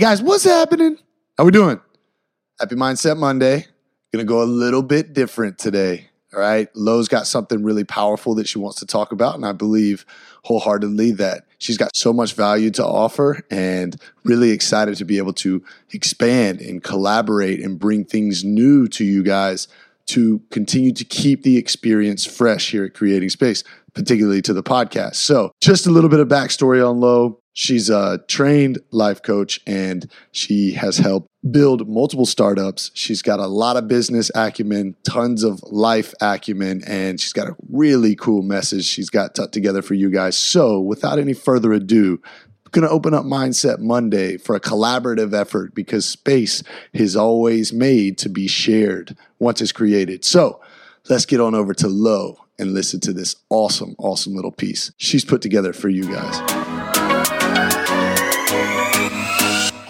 Guys, what's happening? How we doing? Happy Mindset Monday. Gonna go a little bit different today. All right. Lo's got something really powerful that she wants to talk about, and I believe wholeheartedly that she's got so much value to offer and really excited to be able to expand and collaborate and bring things new to you guys to continue to keep the experience fresh here at Creating Space, particularly to the podcast. So, just a little bit of backstory on Lo. She's a trained life coach and she has helped build multiple startups. She's got a lot of business acumen, tons of life acumen, and she's got a really cool message she's got tucked together for you guys. So, without any further ado, going to open up Mindset Monday for a collaborative effort because space is always made to be shared once it's created. So, let's get on over to Lo and listen to this awesome, awesome little piece she's put together for you guys.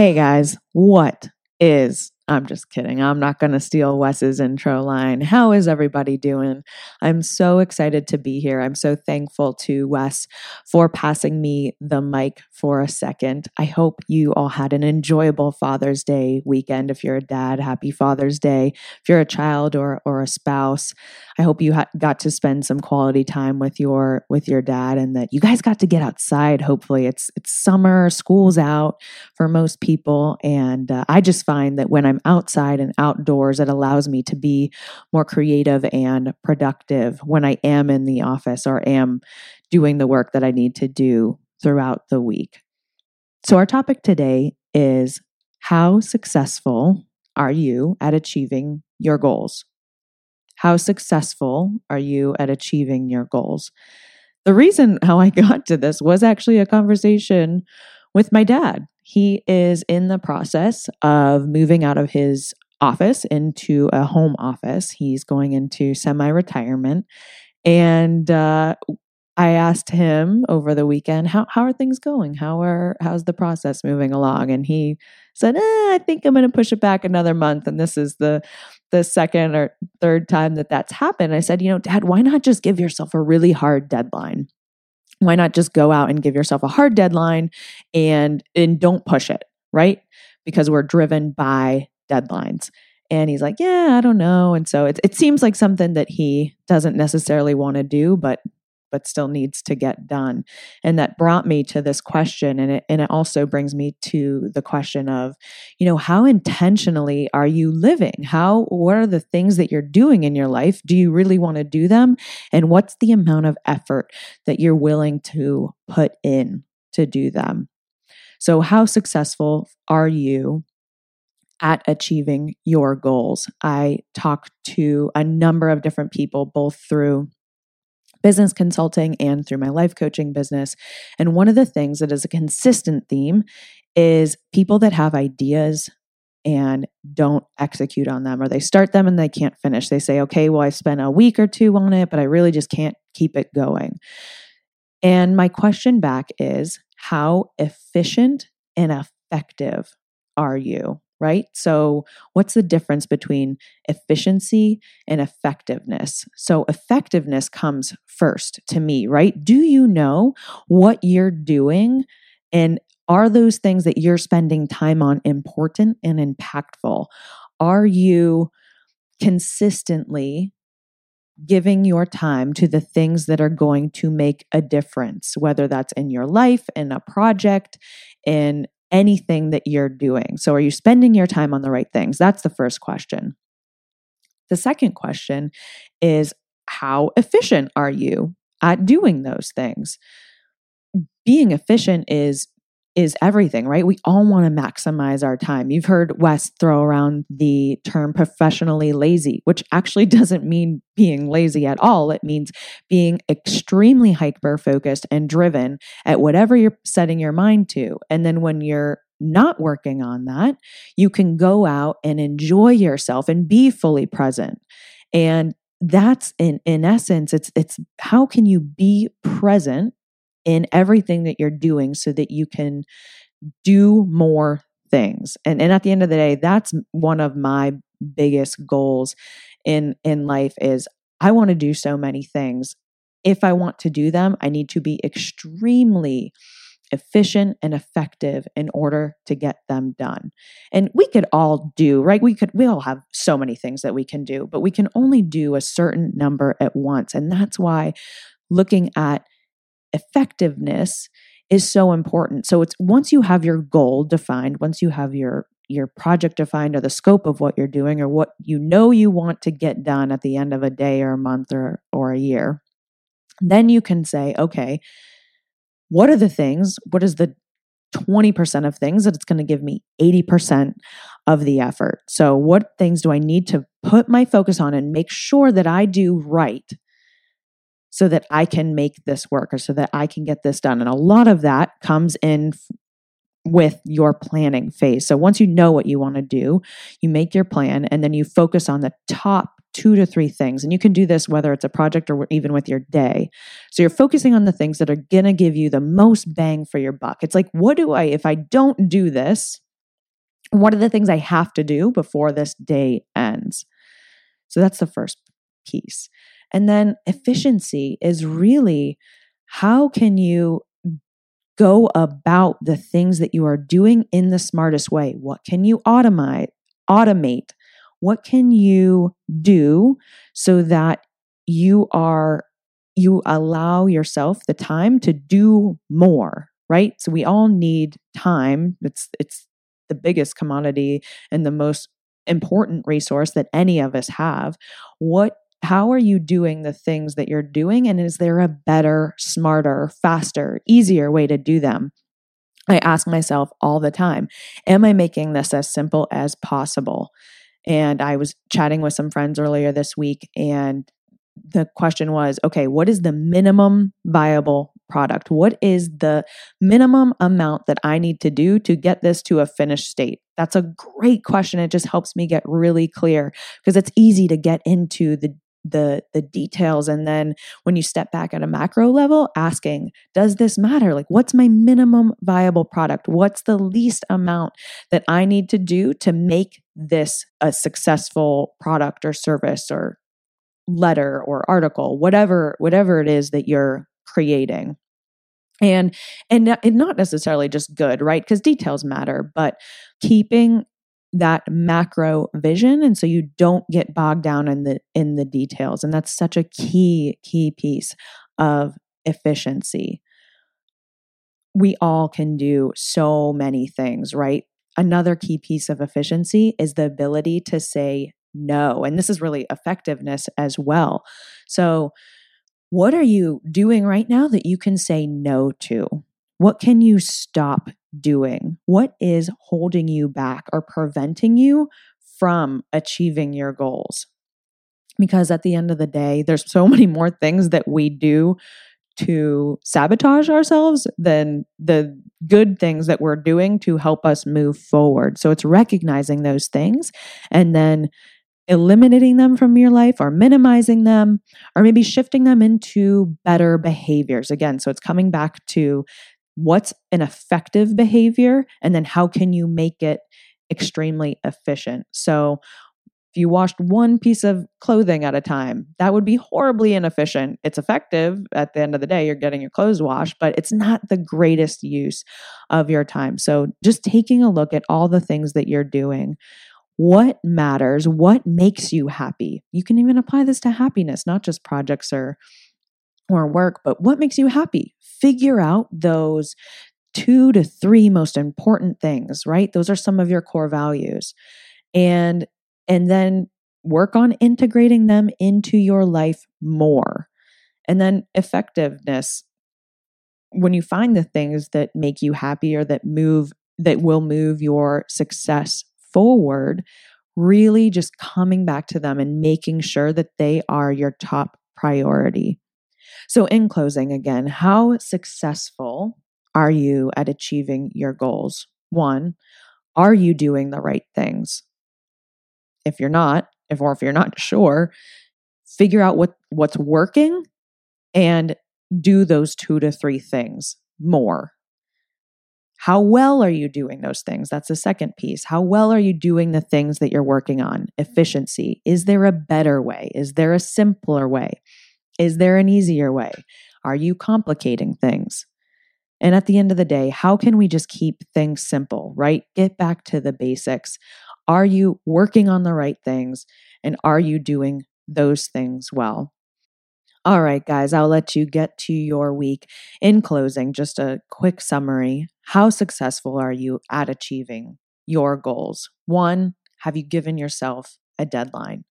Hey guys, what is I'm just kidding. I'm not going to steal Wes's intro line. How is everybody doing? I'm so excited to be here. I'm so thankful to Wes for passing me the mic for a second. I hope you all had an enjoyable Father's Day weekend. If you're a dad, happy Father's Day. If you're a child or or a spouse, I hope you ha- got to spend some quality time with your with your dad and that you guys got to get outside. Hopefully, it's it's summer, school's out for most people, and uh, I just find that when I'm outside and outdoors, it allows me to be more creative and productive when I am in the office or am doing the work that I need to do throughout the week. So, our topic today is how successful are you at achieving your goals? How successful are you at achieving your goals? The reason how I got to this was actually a conversation with my dad. He is in the process of moving out of his office into a home office. He's going into semi retirement. And uh, I asked him over the weekend, how, how are things going? How are how's the process moving along? And he said, eh, I think I'm going to push it back another month. And this is the the second or third time that that's happened. I said, you know, Dad, why not just give yourself a really hard deadline? Why not just go out and give yourself a hard deadline and and don't push it right? Because we're driven by deadlines. And he's like yeah i don't know. And so it, it seems like something that he doesn't necessarily want to do but but still needs to get done. And that brought me to this question and it and it also brings me to the question of you know how intentionally are you living? How what are the things that you're doing in your life? Do you really want to do them? And what's the amount of effort that you're willing to put in to do them? So how successful are you at achieving your goals. I talk to a number of different people, both through business consulting and through my life coaching business. And one of the things that is a consistent theme is people that have ideas and don't execute on them, or they start them and they can't finish. They say, okay, well, I've spent a week or two on it, but I really just can't keep it going. And my question back is how efficient and effective are you? Right? So, what's the difference between efficiency and effectiveness? So, effectiveness comes first to me, right? Do you know what you're doing? And are those things that you're spending time on important and impactful? Are you consistently giving your time to the things that are going to make a difference, whether that's in your life, in a project, in anything that you're doing. So, are you spending your time on the right things? That's the first question. The second question is how efficient are you at doing those things? Being efficient is is everything, right? We all want to maximize our time. You've heard Wes throw around the term professionally lazy, which actually doesn't mean being lazy at all. It means being extremely hyper focused and driven at whatever you're setting your mind to. And then when you're not working on that, you can go out and enjoy yourself and be fully present. And that's in in essence it's it's how can you be present in everything that you're doing so that you can do more things. And and at the end of the day, that's one of my biggest goals in in life is I want to do so many things. If I want to do them, I need to be extremely efficient and effective in order to get them done. And we could all do, right? We could, we all have so many things that we can do, but we can only do a certain number at once. And that's why looking at effectiveness is so important. So it's once you have your goal defined, once you have your your project defined or the scope of what you're doing or what you know you want to get done at the end of a day or a month or or a year, then you can say, okay, what are the things? What is the 20% of things that it's going to give me 80% of the effort? So, what things do I need to put my focus on and make sure that I do right so that I can make this work or so that I can get this done? And a lot of that comes in with your planning phase. So once you know what you want to do, you make your plan and then you focus on the top two to three things. And you can do this whether it's a project or even with your day. So you're focusing on the things that are going to give you the most bang for your buck. It's like, what do I, if I don't do this, what are the things I have to do before this day ends? So that's the first piece. And then efficiency is really how can you go about the things that you are doing in the smartest way? What can you automate? Automate what can you do so that you are you allow yourself the time to do more right so we all need time it's it's the biggest commodity and the most important resource that any of us have what how are you doing the things that you're doing and is there a better smarter faster easier way to do them i ask myself all the time am i making this as simple as possible and I was chatting with some friends earlier this week, and the question was okay, what is the minimum viable product? What is the minimum amount that I need to do to get this to a finished state? That's a great question. It just helps me get really clear because it's easy to get into the the the details and then when you step back at a macro level asking does this matter? Like what's my minimum viable product? What's the least amount that i need to do to make this a successful product or service or letter or article whatever whatever it is that you're creating? And and not necessarily just good right? Because details matter but keeping that macro vision and so you don't get bogged down in the in the details and that's such a key key piece of efficiency. We all can do so many things right? Another key piece of efficiency is the ability to say no and this is really effectiveness as well. So what are you doing right now that you can say no to? What can you stop doing? What is holding you back or preventing you from achieving your goals? Because at the end of the day, there's so many more things that we do to sabotage ourselves than the good things that we're doing to help us move forward. So it's recognizing those things and then eliminating them from your life or minimizing them or maybe shifting them into better behaviors. Again, so it's coming back to what's an effective behavior and then how can you make it extremely efficient? So if you washed one piece of clothing at a time that would be horribly inefficient. It's effective. At the end of the day you're getting your clothes washed but it's not the greatest use of your time. So just taking a look at all the things that you're doing. What matters? What makes you happy? You can even apply this to happiness not just projects or or work, but what makes you happy? Figure out those two to three most important things, right? Those are some of your core values. And and then work on integrating them into your life more. And then effectiveness when you find the things that make you happy or that move that will move your success forward, really just coming back to them and making sure that they are your top priority. So, in closing, again, how successful are you at achieving your goals? One, are you doing the right things? If you're not, if or if you're not sure, figure out what what's working and do those two to three things more. How well are you doing those things? That's the second piece. How well are you doing the things that you're working on? Efficiency. Is there a better way? Is there a simpler way? Is there an easier way? Are you complicating things? And at the end of the day, how can we just keep things simple, right? Get back to the basics. Are you working on the right things? And are you doing those things well? All right, guys, I'll let you get to your week. In closing, just a quick summary. How successful are you at achieving your goals? One, have you given yourself a deadline?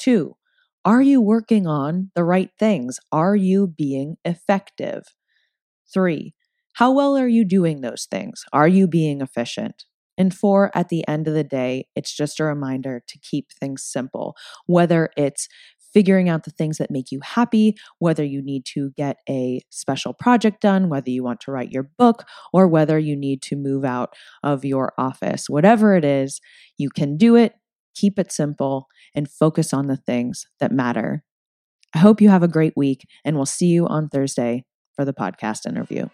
Two, are you working on the right things? Are you being effective? Three, how well are you doing those things? Are you being efficient? And four, at the end of the day, it's just a reminder to keep things simple, whether it's figuring out the things that make you happy, whether you need to get a special project done, whether you want to write your book, or whether you need to move out of your office. Whatever it is, you can do it, keep it simple, and focus on the things that matter. I hope you have a great week, and we'll see you on Thursday for the podcast interview.